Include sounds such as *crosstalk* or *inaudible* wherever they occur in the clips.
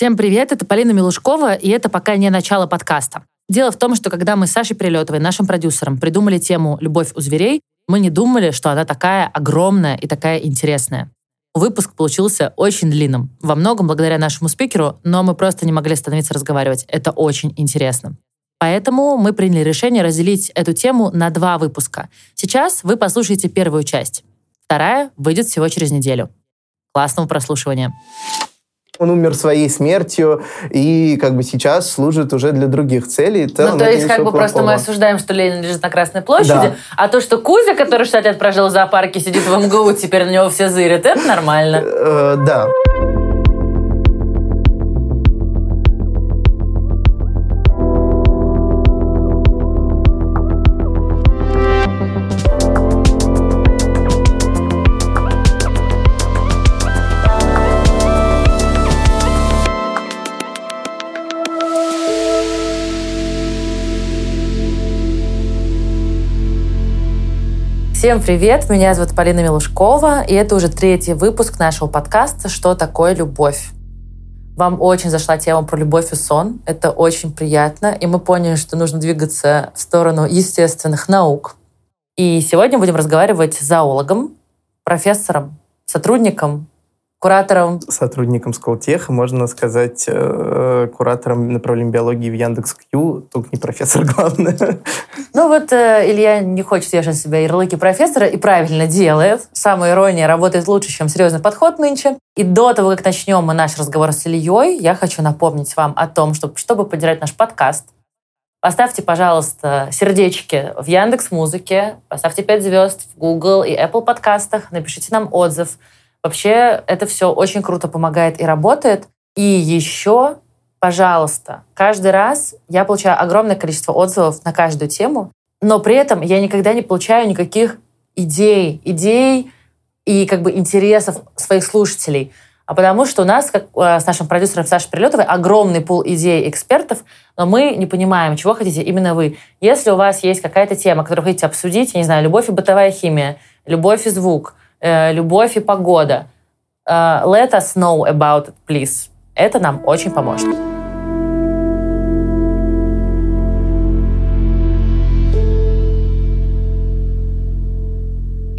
Всем привет, это Полина Милушкова, и это пока не начало подкаста. Дело в том, что когда мы с Сашей Прилетовой, нашим продюсером, придумали тему «Любовь у зверей», мы не думали, что она такая огромная и такая интересная. Выпуск получился очень длинным. Во многом благодаря нашему спикеру, но мы просто не могли остановиться разговаривать. Это очень интересно. Поэтому мы приняли решение разделить эту тему на два выпуска. Сейчас вы послушаете первую часть. Вторая выйдет всего через неделю. Классного прослушивания. Он умер своей смертью и как бы сейчас служит уже для других целей. Ну, то есть как бы просто мы осуждаем, что Ленин лежит на Красной площади, да. а то, что Кузя, который 60 лет прожил в зоопарке, сидит в МГУ, теперь на него все зырят, это нормально. Э, да. Всем привет, меня зовут Полина Милушкова, и это уже третий выпуск нашего подкаста «Что такое любовь?». Вам очень зашла тема про любовь и сон. Это очень приятно. И мы поняли, что нужно двигаться в сторону естественных наук. И сегодня будем разговаривать с зоологом, профессором, сотрудником куратором. Сотрудником Сколтеха, можно сказать, э, куратором направления биологии в Яндекс.Кью, только не профессор, *laughs* главное. Ну вот э, Илья не хочет вешать себя ярлыки профессора и правильно делает. Самая ирония работает лучше, чем серьезный подход нынче. И до того, как начнем мы наш разговор с Ильей, я хочу напомнить вам о том, что, чтобы поддержать наш подкаст, Поставьте, пожалуйста, сердечки в Яндекс Музыке, поставьте 5 звезд в Google и Apple подкастах, напишите нам отзыв – Вообще это все очень круто помогает и работает. И еще, пожалуйста, каждый раз я получаю огромное количество отзывов на каждую тему, но при этом я никогда не получаю никаких идей, идей и как бы интересов своих слушателей. А потому что у нас, как э, с нашим продюсером Сашей Прилетовой, огромный пул идей экспертов, но мы не понимаем, чего хотите именно вы. Если у вас есть какая-то тема, которую хотите обсудить, я не знаю, любовь и бытовая химия, любовь и звук, любовь и погода. Э, let us know about it, please. Это нам очень поможет.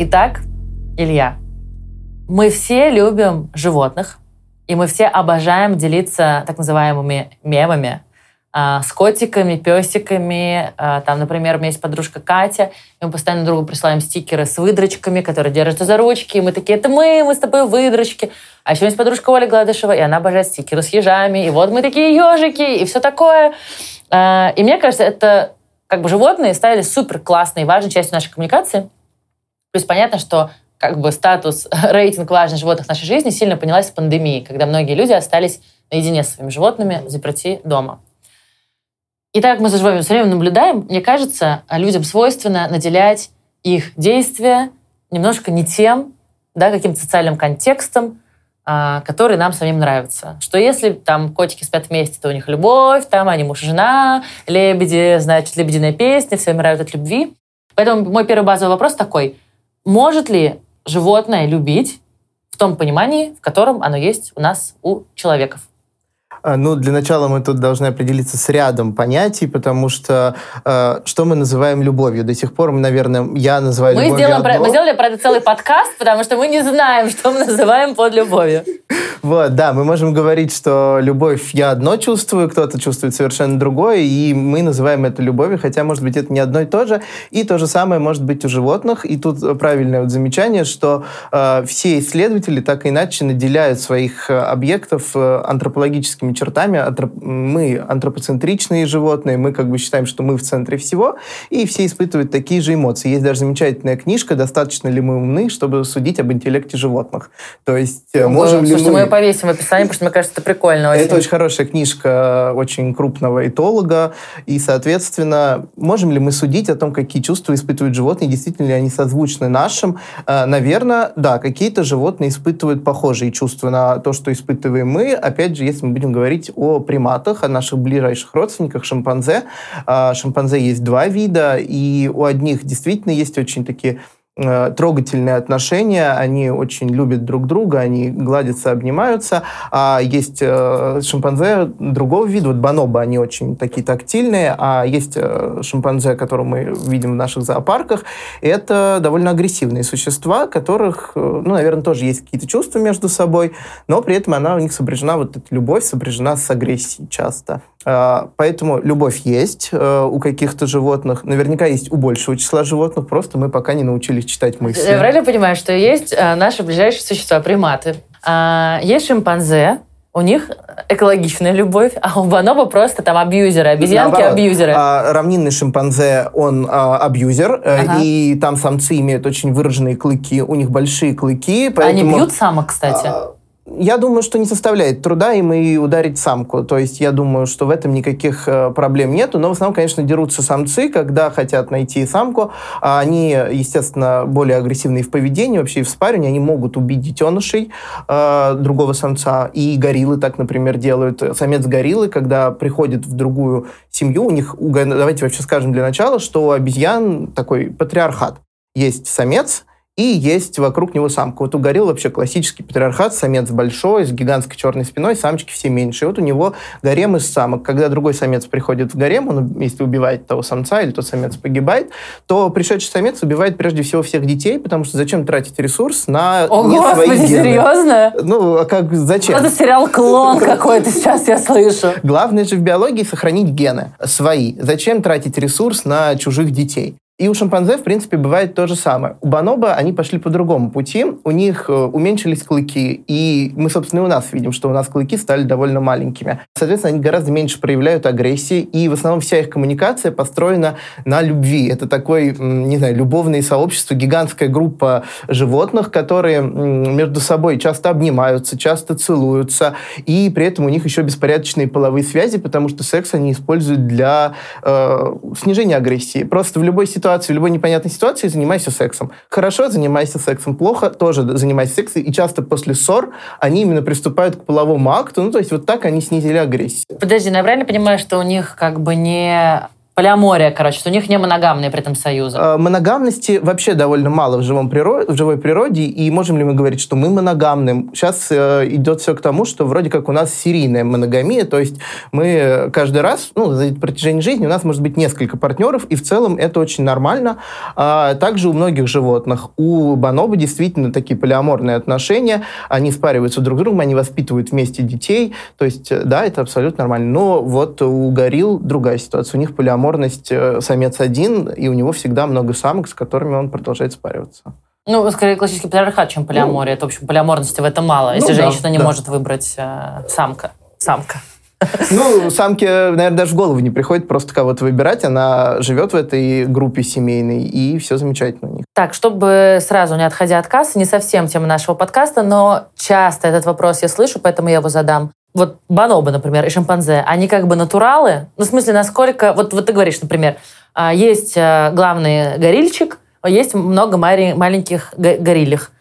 Итак, Илья, мы все любим животных, и мы все обожаем делиться так называемыми мемами, с котиками, песиками. А, там, например, у меня есть подружка Катя, и мы постоянно другу присылаем стикеры с выдрочками, которые держатся за ручки, и мы такие, это мы, мы с тобой выдрочки. А еще есть подружка Оля Гладышева, и она обожает стикеры с ежами, и вот мы такие ежики, и все такое. А, и мне кажется, это как бы животные стали супер классной и важной частью нашей коммуникации. Плюс понятно, что как бы статус, *laughs* рейтинг важных животных в нашей жизни сильно поднялась с пандемией, когда многие люди остались наедине с своими животными, заперти дома. И так как мы за животными все время наблюдаем, мне кажется, людям свойственно наделять их действия немножко не тем, да, каким-то социальным контекстом, а, который нам самим нравится. Что если там котики спят вместе, то у них любовь, там они муж и жена, лебеди, значит, лебединая песня, все умирают от любви. Поэтому мой первый базовый вопрос такой. Может ли животное любить в том понимании, в котором оно есть у нас, у человеков? А, ну, для начала мы тут должны определиться с рядом понятий, потому что э, что мы называем любовью? До сих пор, наверное, я называю мы любовью сделаем про, Мы сделали про это целый подкаст, потому что мы не знаем, *laughs* что мы называем под любовью. Вот, да, мы можем говорить, что любовь я одно чувствую, кто-то чувствует совершенно другое, и мы называем это любовью, хотя, может быть, это не одно и то же. И то же самое может быть у животных. И тут правильное вот замечание, что э, все исследователи так и иначе наделяют своих э, объектов э, антропологическими чертами. Мы антропоцентричные животные, мы как бы считаем, что мы в центре всего, и все испытывают такие же эмоции. Есть даже замечательная книжка «Достаточно ли мы умны, чтобы судить об интеллекте животных?» То есть ну, можем ли мы... повесим в описании, потому что мне кажется, это прикольно. Очень. Это очень хорошая книжка очень крупного этолога, и, соответственно, можем ли мы судить о том, какие чувства испытывают животные, действительно ли они созвучны нашим? Э, Наверное, да, какие-то животные испытывают похожие чувства на то, что испытываем мы. Опять же, если мы будем говорить о приматах, о наших ближайших родственниках, шимпанзе. А, шимпанзе есть два вида, и у одних действительно есть очень такие э, трогательные отношения, они очень любят друг друга, они гладятся, обнимаются. А есть э, шимпанзе другого вида, вот бонобо, они очень такие тактильные, а есть э, шимпанзе, которые мы видим в наших зоопарках, это довольно агрессивные существа, которых, э, ну, наверное, тоже есть какие-то чувства между собой, но при этом она у них сопряжена, вот эта любовь сопряжена с агрессией часто. А, поэтому любовь есть э, у каких-то животных. Наверняка есть у большего числа животных, просто мы пока не научились читать мысли. Я правильно понимаю, что есть э, наши ближайшие существа, приматы. А, есть шимпанзе, у них экологичная любовь, а у бонобо просто там абьюзеры, обезьянки абьюзеры. А, равнинный шимпанзе, он а, абьюзер, э, ага. и там самцы имеют очень выраженные клыки, у них большие клыки. Поэтому... Они бьют самок, кстати? А, я думаю, что не составляет труда им и ударить самку. То есть я думаю, что в этом никаких э, проблем нету. Но в основном, конечно, дерутся самцы, когда хотят найти самку. А они, естественно, более агрессивные в поведении, вообще и в спаривании. Они могут убить детенышей э, другого самца. И гориллы так, например, делают. Самец гориллы, когда приходит в другую семью, у них, давайте вообще скажем для начала, что у обезьян такой патриархат. Есть самец, и есть вокруг него самка. Вот у горилл вообще классический патриархат, самец большой, с гигантской черной спиной, самочки все меньше. И вот у него гарем из самок. Когда другой самец приходит в гарем, он, если убивает того самца или тот самец погибает, то пришедший самец убивает прежде всего всех детей, потому что зачем тратить ресурс на О, не господи, свои гены? серьезно? Ну, а как, зачем? Это сериал «Клон» какой-то сейчас я слышу. Главное же в биологии сохранить гены свои. Зачем тратить ресурс на чужих детей? И у шимпанзе, в принципе, бывает то же самое. У бонобо они пошли по другому пути. У них э, уменьшились клыки. И мы, собственно, и у нас видим, что у нас клыки стали довольно маленькими. Соответственно, они гораздо меньше проявляют агрессии. И в основном вся их коммуникация построена на любви. Это такой, не знаю, любовное сообщество, гигантская группа животных, которые между собой часто обнимаются, часто целуются. И при этом у них еще беспорядочные половые связи, потому что секс они используют для э, снижения агрессии. Просто в любой ситуации ситуации, в любой непонятной ситуации занимайся сексом. Хорошо, занимайся сексом. Плохо, тоже занимайся сексом. И часто после ссор они именно приступают к половому акту. Ну, то есть вот так они снизили агрессию. Подожди, ну я правильно понимаю, что у них как бы не Полиамория, короче, что у них не моногамные при этом союзы. Э, моногамности вообще довольно мало в, живом природе, в живой природе, и можем ли мы говорить, что мы моногамны? Сейчас э, идет все к тому, что вроде как у нас серийная моногамия, то есть мы каждый раз, ну, за протяжении жизни у нас может быть несколько партнеров, и в целом это очень нормально. А также у многих животных. У бонобо действительно такие полиаморные отношения, они спариваются друг с другом, они воспитывают вместе детей, то есть, да, это абсолютно нормально. Но вот у горилл другая ситуация, у них полиаморная полиаморность э, самец один, и у него всегда много самок, с которыми он продолжает спариваться. Ну, скорее классический патриархат, чем полиамория. Ну, это, в общем, полиаморности в этом мало. Если ну, женщина да, не да. может выбрать э, самка. Самка. *laughs* Ну, самке, наверное, даже в голову не приходит просто кого-то выбирать. Она живет в этой группе семейной, и все замечательно у них. Так, чтобы сразу не отходя от кассы, не совсем тема нашего подкаста, но часто этот вопрос я слышу, поэтому я его задам вот бонобо, например, и шимпанзе, они как бы натуралы? Ну, в смысле, насколько... Вот, вот ты говоришь, например, а, есть а, главный горильчик, есть много маленьких гориллих.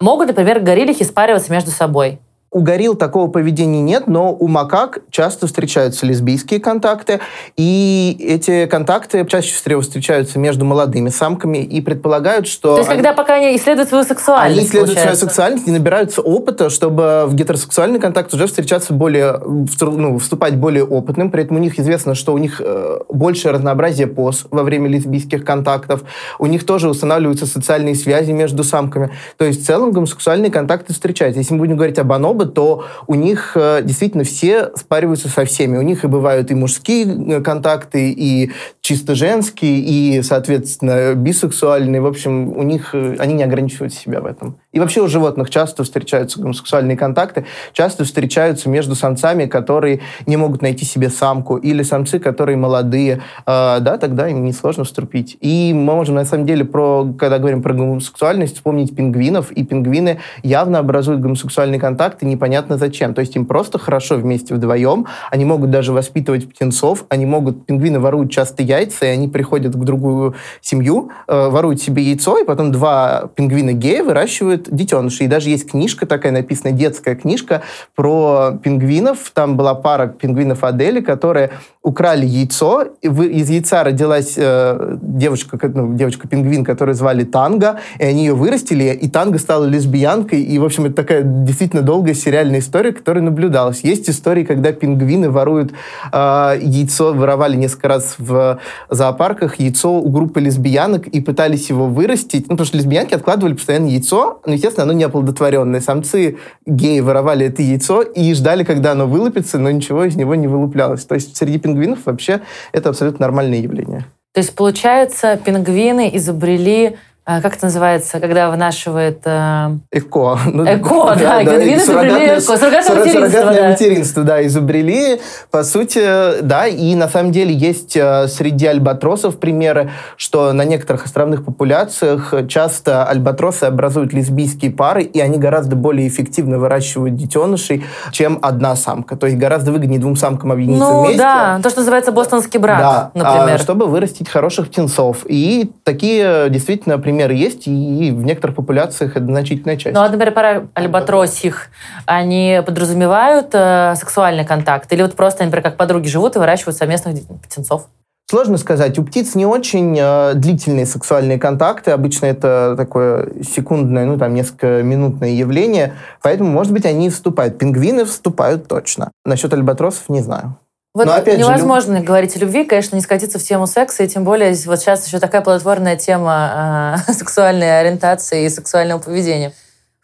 Могут, например, гориллихи спариваться между собой. У горилл такого поведения нет, но у макак часто встречаются лесбийские контакты, и эти контакты чаще всего встречаются между молодыми самками и предполагают, что... То есть, они, когда пока они исследуют свою сексуальность, Они исследуют получается. свою сексуальность и набираются опыта, чтобы в гетеросексуальный контакт уже встречаться более, ну, вступать более опытным, при этом у них известно, что у них э, большее разнообразие поз во время лесбийских контактов, у них тоже устанавливаются социальные связи между самками, то есть в целом гомосексуальные контакты встречаются. Если мы будем говорить об анобо, то у них э, действительно все спариваются со всеми. У них и бывают и мужские э, контакты, и чисто женские, и, соответственно, бисексуальные. В общем, у них э, они не ограничивают себя в этом. И вообще у животных часто встречаются гомосексуальные контакты, часто встречаются между самцами, которые не могут найти себе самку, или самцы, которые молодые. Да, тогда им несложно вступить. И мы можем, на самом деле, про, когда говорим про гомосексуальность, вспомнить пингвинов, и пингвины явно образуют гомосексуальный контакт, непонятно зачем. То есть им просто хорошо вместе вдвоем. Они могут даже воспитывать птенцов, они могут, пингвины воруют часто яйца, и они приходят к другую семью, э, воруют себе яйцо, и потом два пингвина гея выращивают детенышей. И даже есть книжка такая, написанная детская книжка про пингвинов. Там была пара пингвинов Адели, которые украли яйцо, и из яйца родилась э, девочка, ну, девочка-пингвин, которую звали Танго, и они ее вырастили, и Танго стала лесбиянкой, и, в общем, это такая действительно долгая сериальная история, которая наблюдалась. Есть истории, когда пингвины воруют э, яйцо, воровали несколько раз в зоопарках яйцо у группы лесбиянок и пытались его вырастить, ну, потому что лесбиянки откладывали постоянно яйцо, но, естественно, оно не оплодотворенное. Самцы геи воровали это яйцо и ждали, когда оно вылупится, но ничего из него не вылуплялось. То есть среди пингвинов вообще это абсолютно нормальное явление. То есть, получается, пингвины изобрели как это называется, когда вынашивает... Э... ЭКО. Ну, ЭКО, да, да, да изобрели ЭКО. Суррогатное материнство, да. материнство, да, изобрели, по сути, да, и на самом деле есть э, среди альбатросов примеры, что на некоторых островных популяциях часто альбатросы образуют лесбийские пары, и они гораздо более эффективно выращивают детенышей, чем одна самка. То есть гораздо выгоднее двум самкам объединиться ну, вместе. Ну да, то, что называется бостонский брак, да, например. чтобы вырастить хороших птенцов. И такие действительно примеры примеры есть, и в некоторых популяциях это значительная часть. Ну, а, например, пара альбатросих, они подразумевают э, сексуальный контакт? Или вот просто, например, как подруги живут и выращивают совместных птенцов? Сложно сказать. У птиц не очень э, длительные сексуальные контакты. Обычно это такое секундное, ну там несколько минутное явление. Поэтому, может быть, они вступают. Пингвины вступают точно. Насчет альбатросов не знаю. Вот Но опять невозможно же, говорить о любви, конечно, не скатиться в тему секса, и тем более вот сейчас еще такая плодотворная тема э, *laughs* сексуальной ориентации и сексуального поведения.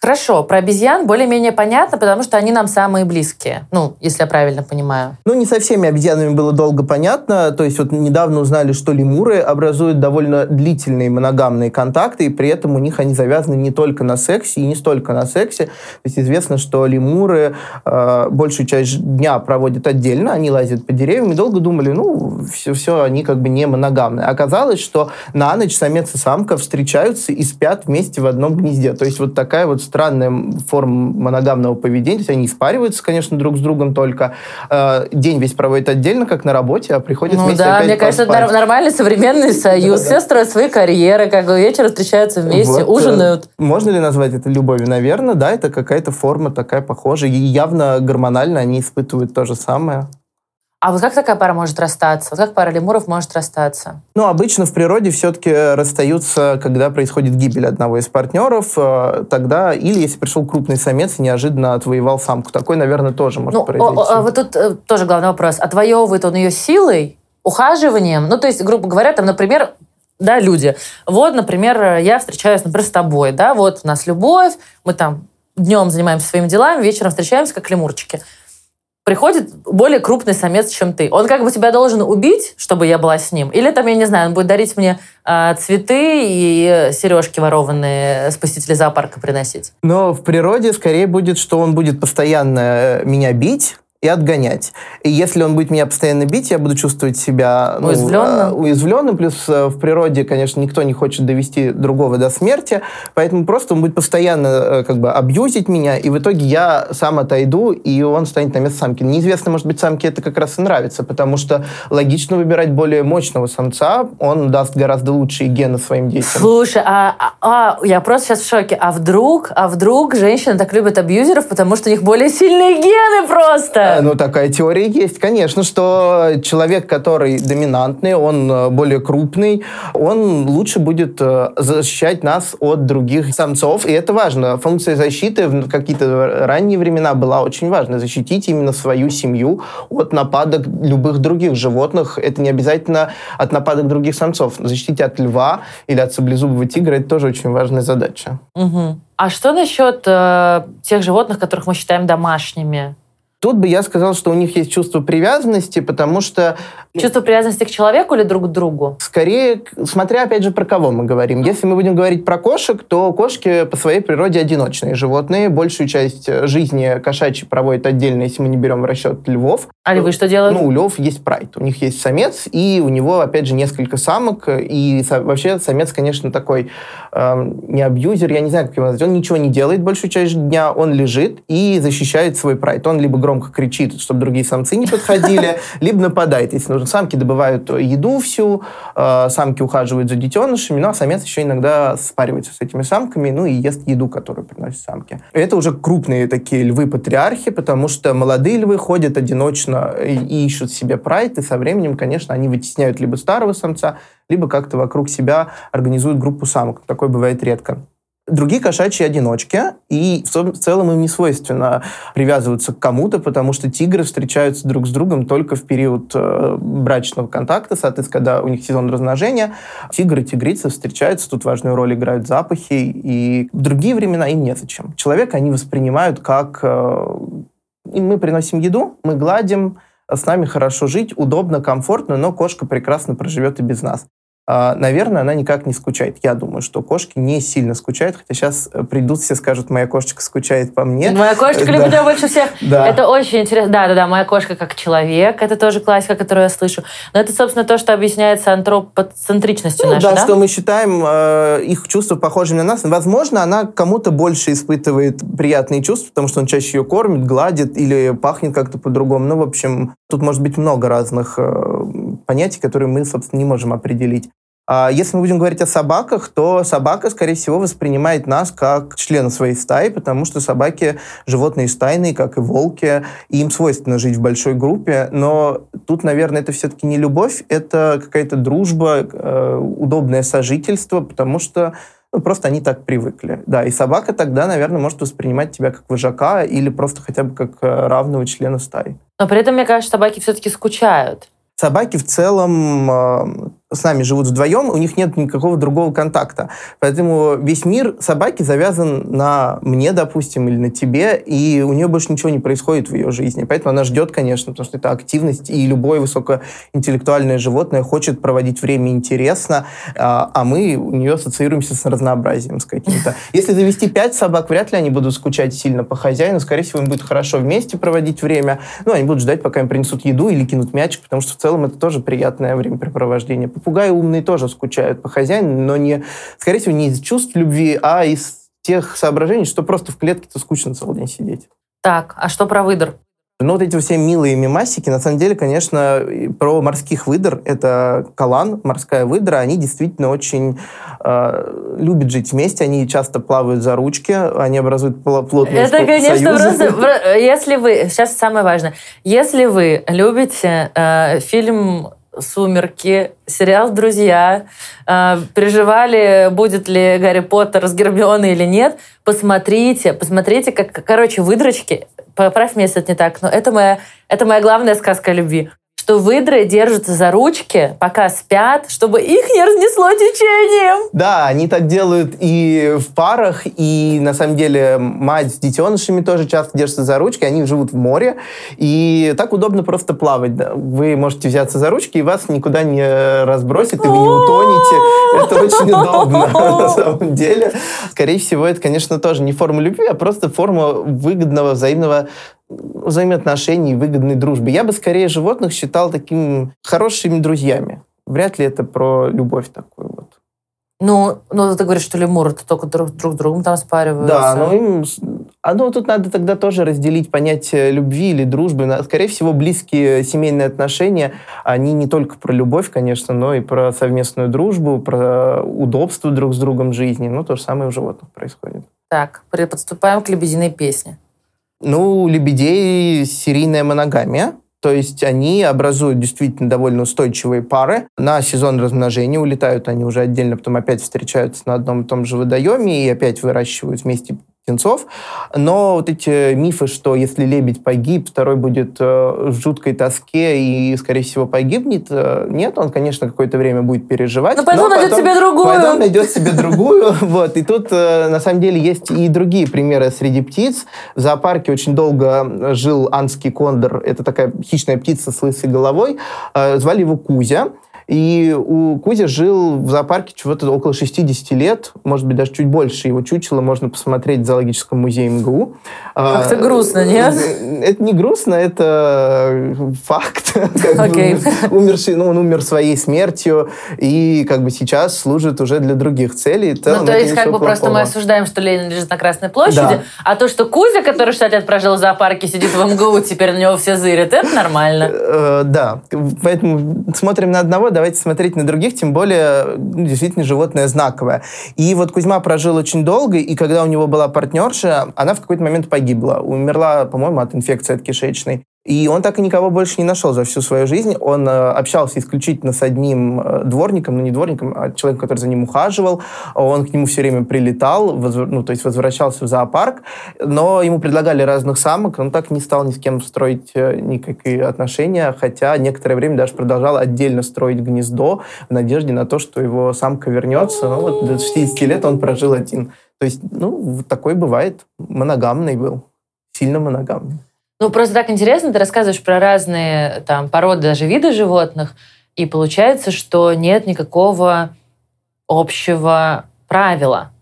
Хорошо, про обезьян более-менее понятно, потому что они нам самые близкие, ну, если я правильно понимаю. Ну, не со всеми обезьянами было долго понятно. То есть вот недавно узнали, что лемуры образуют довольно длительные моногамные контакты, и при этом у них они завязаны не только на сексе и не столько на сексе. То есть известно, что лемуры э, большую часть дня проводят отдельно, они лазят по деревьям, и долго думали, ну, все, все они как бы не моногамные. Оказалось, что на ночь самец и самка встречаются и спят вместе в одном гнезде. То есть вот такая вот странная форма моногамного поведения. То есть они спариваются, конечно, друг с другом только. Э, день весь проводят отдельно, как на работе, а приходят ну, вместе да, опять мне кажется, это нормальный современный *laughs* союз. Все строят свои карьеры, как бы вечер встречаются вместе, вот. ужинают. Можно ли назвать это любовью? Наверное, да, это какая-то форма такая похожая. И явно гормонально они испытывают то же самое. А вот как такая пара может расстаться? Вот как пара лемуров может расстаться? Ну, обычно в природе все-таки расстаются, когда происходит гибель одного из партнеров. Э, тогда, или если пришел крупный самец и неожиданно отвоевал самку. Такой, наверное, тоже может ну, произойти. О, а вот тут э, тоже главный вопрос. Отвоевывает он ее силой, ухаживанием? Ну, то есть, грубо говоря, там, например, да, люди. Вот, например, я встречаюсь, например, с тобой, да, вот у нас любовь, мы там днем занимаемся своими делами, вечером встречаемся, как лемурчики приходит более крупный самец, чем ты. Он как бы тебя должен убить, чтобы я была с ним? Или там, я не знаю, он будет дарить мне э, цветы и сережки ворованные с посетителей зоопарка приносить? Но в природе скорее будет, что он будет постоянно э, меня бить, и отгонять. И если он будет меня постоянно бить, я буду чувствовать себя ну, уязвленным. Э, уязвленным. Плюс э, в природе, конечно, никто не хочет довести другого до смерти, поэтому просто он будет постоянно э, как бы абьюзить меня, и в итоге я сам отойду, и он станет на место самки. Неизвестно, может быть, самке это как раз и нравится, потому что логично выбирать более мощного самца, он даст гораздо лучшие гены своим детям. Слушай, а, а, а я просто сейчас в шоке. А вдруг, а вдруг женщины так любят абьюзеров, потому что у них более сильные гены просто? Ну, такая теория есть, конечно, что человек, который доминантный, он э, более крупный, он лучше будет э, защищать нас от других самцов, и это важно. Функция защиты в какие-то ранние времена была очень важна. Защитить именно свою семью от нападок любых других животных. Это не обязательно от нападок других самцов. Защитить от льва или от саблезубого тигра — это тоже очень важная задача. Угу. А что насчет э, тех животных, которых мы считаем домашними? Тут бы я сказал, что у них есть чувство привязанности, потому что... Ну, чувство привязанности к человеку или друг к другу? Скорее, смотря опять же про кого мы говорим. Если мы будем говорить про кошек, то кошки по своей природе одиночные животные. Большую часть жизни кошачьи проводят отдельно, если мы не берем в расчет львов. А львы что делают? Ну, у лев есть прайд. У них есть самец, и у него, опять же, несколько самок. И со- вообще самец, конечно, такой э, не абьюзер, я не знаю, как его назвать. Он ничего не делает большую часть дня, он лежит и защищает свой прайд. Он либо громко кричит, чтобы другие самцы не подходили, *laughs* либо нападает, если нужно. Самки добывают еду всю, э, самки ухаживают за детенышами, ну а самец еще иногда спаривается с этими самками, ну и ест еду, которую приносят самки. Это уже крупные такие львы-патриархи, потому что молодые львы ходят одиночно и ищут себе прайд, и со временем, конечно, они вытесняют либо старого самца, либо как-то вокруг себя организуют группу самок. Такое бывает редко. Другие кошачьи одиночки, и в целом им не свойственно привязываться к кому-то, потому что тигры встречаются друг с другом только в период э, брачного контакта, соответственно, когда у них сезон размножения. Тигры и тигрицы встречаются, тут важную роль играют запахи, и в другие времена им незачем. Человека они воспринимают как э, и мы приносим еду, мы гладим, с нами хорошо жить, удобно, комфортно, но кошка прекрасно проживет и без нас. А, наверное, она никак не скучает. Я думаю, что кошки не сильно скучают, хотя сейчас э, придут все скажут, моя кошечка скучает по мне. Моя кошечка любит меня больше всех. *laughs* Да. Это очень интересно. Да, да, да, моя кошка как человек. Это тоже классика, которую я слышу. Но это, собственно, то, что объясняется антропоцентричностью Ну, нашей, да, да? что мы считаем э, их чувства похожими на нас. Возможно, она кому-то больше испытывает приятные чувства, потому что он чаще ее кормит, гладит или пахнет как-то по-другому. Ну, в общем, тут может быть много разных э, понятий, которые мы, собственно, не можем определить. А если мы будем говорить о собаках, то собака, скорее всего, воспринимает нас как члена своей стаи, потому что собаки животные стайные, как и волки, и им свойственно жить в большой группе. Но тут, наверное, это все-таки не любовь, это какая-то дружба, э, удобное сожительство, потому что ну, просто они так привыкли. Да, и собака тогда, наверное, может воспринимать тебя как вожака или просто хотя бы как э, равного члена стаи. Но при этом, мне кажется, собаки все-таки скучают. Собаки в целом э, с нами живут вдвоем, у них нет никакого другого контакта. Поэтому весь мир собаки завязан на мне, допустим, или на тебе, и у нее больше ничего не происходит в ее жизни. Поэтому она ждет, конечно, потому что это активность, и любое высокоинтеллектуальное животное хочет проводить время интересно, а, а мы у нее ассоциируемся с разнообразием с каким-то. *laughs* Если завести пять собак, вряд ли они будут скучать сильно по хозяину, скорее всего, им будет хорошо вместе проводить время, ну, они будут ждать, пока им принесут еду или кинут мячик, потому что в целом это тоже приятное времяпрепровождение. Попугаи умные тоже скучают по хозяину, но не, скорее всего, не из чувств любви, а из тех соображений, что просто в клетке-то скучно целый день сидеть. Так, а что про выдр? Ну, вот эти все милые мимасики, на самом деле, конечно, про морских выдр, это калан, морская выдра, они действительно очень э, любят жить вместе, они часто плавают за ручки, они образуют пл- плотные Это, конечно, союзы. просто... про- Если вы... Сейчас самое важное. Если вы любите э, фильм «Сумерки», сериал «Друзья», э, переживали, будет ли Гарри Поттер с Гермионой или нет, посмотрите, посмотрите, как, короче, выдрочки, поправь меня, если это не так, но это моя, это моя главная сказка о любви что выдры держатся за ручки, пока спят, чтобы их не разнесло течением. Да, они так делают и в парах, и на самом деле мать с детенышами тоже часто держатся за ручки, они живут в море, и так удобно просто плавать. да. Вы можете взяться за ручки, и вас никуда не разбросит, и вы не утонете. Это очень удобно *laughs* на самом деле. Скорее всего, это, конечно, тоже не форма любви, а просто форма выгодного взаимного взаимоотношений, выгодной дружбы. Я бы скорее животных считал такими хорошими друзьями. Вряд ли это про любовь такую вот. Ну, ну ты говоришь, что лемуры -то только друг, друг другом там спариваются. Да, но им... А ну, тут надо тогда тоже разделить понятие любви или дружбы. Скорее всего, близкие семейные отношения, они не только про любовь, конечно, но и про совместную дружбу, про удобство друг с другом жизни. Ну, то же самое у животных происходит. Так, подступаем к лебединой песне. Ну, у лебедей серийная моногамия. То есть они образуют действительно довольно устойчивые пары. На сезон размножения улетают они уже отдельно, потом опять встречаются на одном и том же водоеме и опять выращивают вместе птенцов. Но вот эти мифы, что если лебедь погиб, второй будет э, в жуткой тоске и, скорее всего, погибнет, э, нет, он, конечно, какое-то время будет переживать. Ну, пойду но найдет потом- себе другую. Потом найдет себе другую. *laughs* Вот. И тут, э, на самом деле, есть и другие примеры среди птиц. В зоопарке очень долго жил анский кондор. Это такая хищная птица с лысой головой. Звали его Кузя. И у Кузи жил в зоопарке чего-то около 60 лет, может быть, даже чуть больше. Его чучело можно посмотреть в зоологическом музее МГУ. Как-то грустно, нет? Это не грустно, это факт. Окей. Умерший, ну, он умер своей смертью и как бы сейчас служит уже для других целей. Ну, то есть, как бы просто мы осуждаем, что Ленин лежит на Красной площади, а то, что Кузя, который 60 лет прожил в зоопарке, сидит в МГУ, теперь на него все зырят, это нормально. Э, да, поэтому смотрим на одного, давайте смотреть на других, тем более ну, действительно животное знаковое. И вот Кузьма прожил очень долго, и когда у него была партнерша, она в какой-то момент погибла. Умерла, по-моему, от инфекции от кишечной. И он так и никого больше не нашел за всю свою жизнь. Он э, общался исключительно с одним э, дворником, ну не дворником, а человеком, который за ним ухаживал. Он к нему все время прилетал, возвр... ну то есть возвращался в зоопарк, но ему предлагали разных самок, он так не стал ни с кем строить э, никакие отношения, хотя некоторое время даже продолжал отдельно строить гнездо в надежде на то, что его самка вернется. Ну вот до 60 лет он прожил один. То есть, ну, такой бывает. Моногамный был. Сильно моногамный. Ну, просто так интересно, ты рассказываешь про разные там породы, даже виды животных, и получается, что нет никакого общего правила.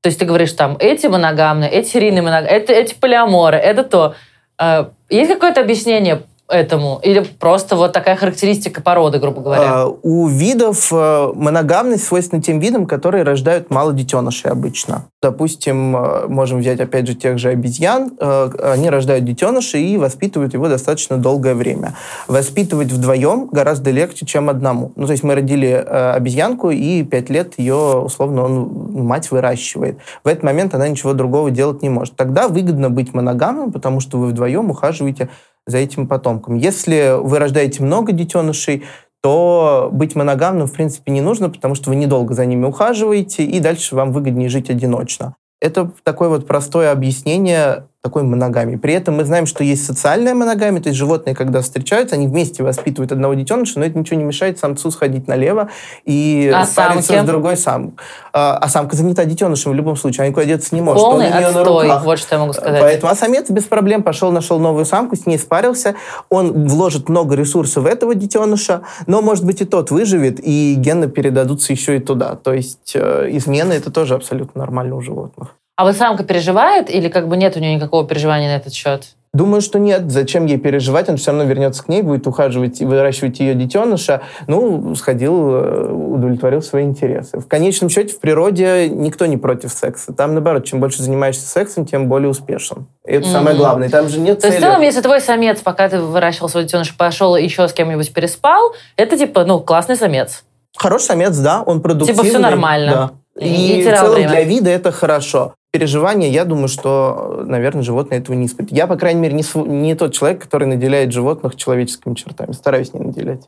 То есть ты говоришь там, эти моногамные, эти серийные моногамные, это, эти полиаморы, это то. Э, есть какое-то объяснение, этому? Или просто вот такая характеристика породы, грубо говоря? А, у видов э, моногамность свойственна тем видам, которые рождают мало детенышей обычно. Допустим, э, можем взять опять же тех же обезьян. Э, они рождают детенышей и воспитывают его достаточно долгое время. Воспитывать вдвоем гораздо легче, чем одному. Ну, то есть мы родили обезьянку, и пять лет ее, условно, он, мать выращивает. В этот момент она ничего другого делать не может. Тогда выгодно быть моногамным, потому что вы вдвоем ухаживаете за этим потомком. Если вы рождаете много детенышей, то быть моногамным, в принципе, не нужно, потому что вы недолго за ними ухаживаете, и дальше вам выгоднее жить одиночно. Это такое вот простое объяснение такой моногамии. При этом мы знаем, что есть социальная моногамия, то есть животные, когда встречаются, они вместе воспитывают одного детеныша, но это ничего не мешает самцу сходить налево и а спариться самки? с другой самкой. А, а самка занята детенышем в любом случае, она никуда деться не может. Полный он отстой, вот что я могу сказать. Поэтому а самец без проблем пошел, нашел новую самку, с ней спарился, он вложит много ресурсов в этого детеныша, но, может быть, и тот выживет, и гены передадутся еще и туда. То есть э, измены — это тоже абсолютно нормально у животных. А вот самка переживает или как бы нет у нее никакого переживания на этот счет? Думаю, что нет. Зачем ей переживать? Он все равно вернется к ней, будет ухаживать и выращивать ее детеныша. Ну, сходил, э, удовлетворил свои интересы. В конечном счете, в природе никто не против секса. Там, наоборот, чем больше занимаешься сексом, тем более успешен. И это mm-hmm. самое главное. Там же нет То цели. есть, в целом, если твой самец, пока ты выращивал свой детеныш, пошел еще с кем-нибудь переспал, это, типа, ну, классный самец. Хороший самец, да, он продуктивный. Типа все нормально. Да. И, и в целом время. для вида это хорошо переживания, я думаю, что, наверное, животные этого не испытывают. Я, по крайней мере, не, не тот человек, который наделяет животных человеческими чертами. Стараюсь не наделять.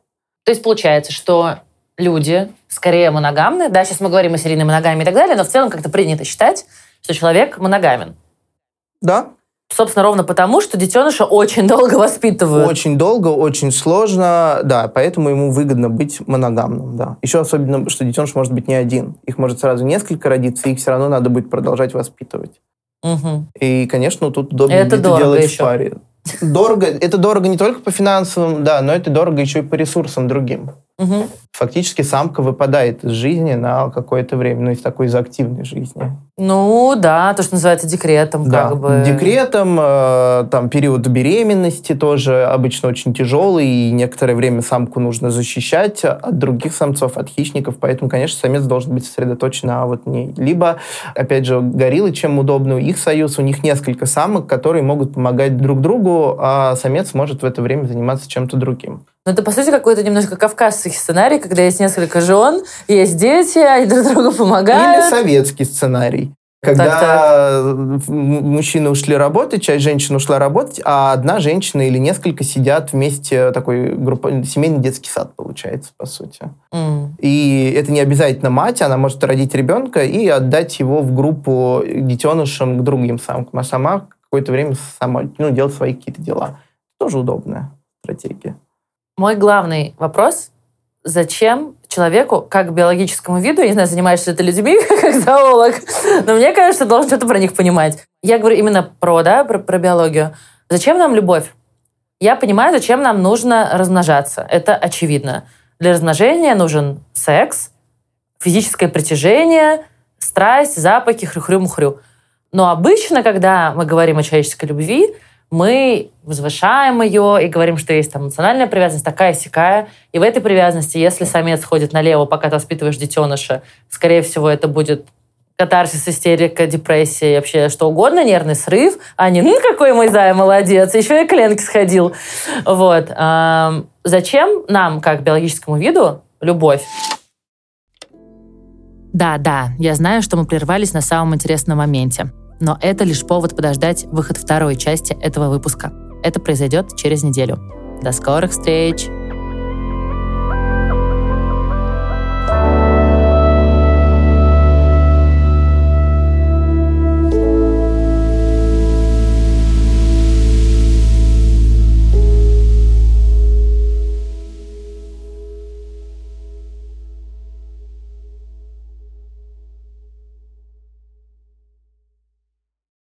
То есть получается, что люди скорее моногамны. Да, сейчас мы говорим о серийной моногамии и так далее, но в целом как-то принято считать, что человек моногамен. Да, Собственно, ровно потому, что детеныша очень долго воспитывают. Очень долго, очень сложно, да, поэтому ему выгодно быть моногамным, да. Еще особенно, что детеныш может быть не один. Их может сразу несколько родиться, и их все равно надо будет продолжать воспитывать. Угу. И, конечно, тут удобнее это, это делать еще. в паре. Дорого. Это дорого не только по финансовым, да, но это дорого еще и по ресурсам другим. Угу. Фактически самка выпадает из жизни на какое-то время, ну, из такой из активной жизни. Ну, да, то, что называется декретом, да. как бы. Декретом, э, там, период беременности тоже обычно очень тяжелый, и некоторое время самку нужно защищать от других самцов, от хищников, поэтому, конечно, самец должен быть сосредоточен на вот ней. Либо, опять же, гориллы, чем удобно, их союз, у них несколько самок, которые могут помогать друг другу, а самец может в это время заниматься чем-то другим. Ну, это, по сути, какой-то немножко кавказский сценарий, когда есть несколько жен, есть дети, они друг другу помогают. Или советский сценарий. Когда так, так. мужчины ушли работать, часть женщин ушла работать, а одна женщина или несколько сидят вместе, такой группа, семейный детский сад получается, по сути. Mm. И это не обязательно мать, она может родить ребенка и отдать его в группу детенышам к другим самкам, а сама какое-то время сама ну, делать свои какие-то дела. Тоже удобная стратегия. Мой главный вопрос – зачем человеку, как биологическому виду, я не знаю, занимаешься ты людьми, *laughs* как зоолог, но мне кажется, ты должен что-то про них понимать. Я говорю именно про, да, про, про биологию. Зачем нам любовь? Я понимаю, зачем нам нужно размножаться. Это очевидно. Для размножения нужен секс, физическое притяжение, страсть, запахи, хрю-хрю-мухрю. Но обычно, когда мы говорим о человеческой любви, мы возвышаем ее и говорим, что есть там эмоциональная привязанность, такая сякая. И в этой привязанности, если самец ходит налево, пока ты воспитываешь детеныша, скорее всего, это будет катарсис, истерика, депрессия, вообще что угодно, нервный срыв, а не «ну, какой мой зай, молодец, еще и к сходил». Вот. Зачем нам, как биологическому виду, любовь? Да, да, я знаю, что мы прервались на самом интересном моменте. Но это лишь повод подождать выход второй части этого выпуска. Это произойдет через неделю. До скорых встреч!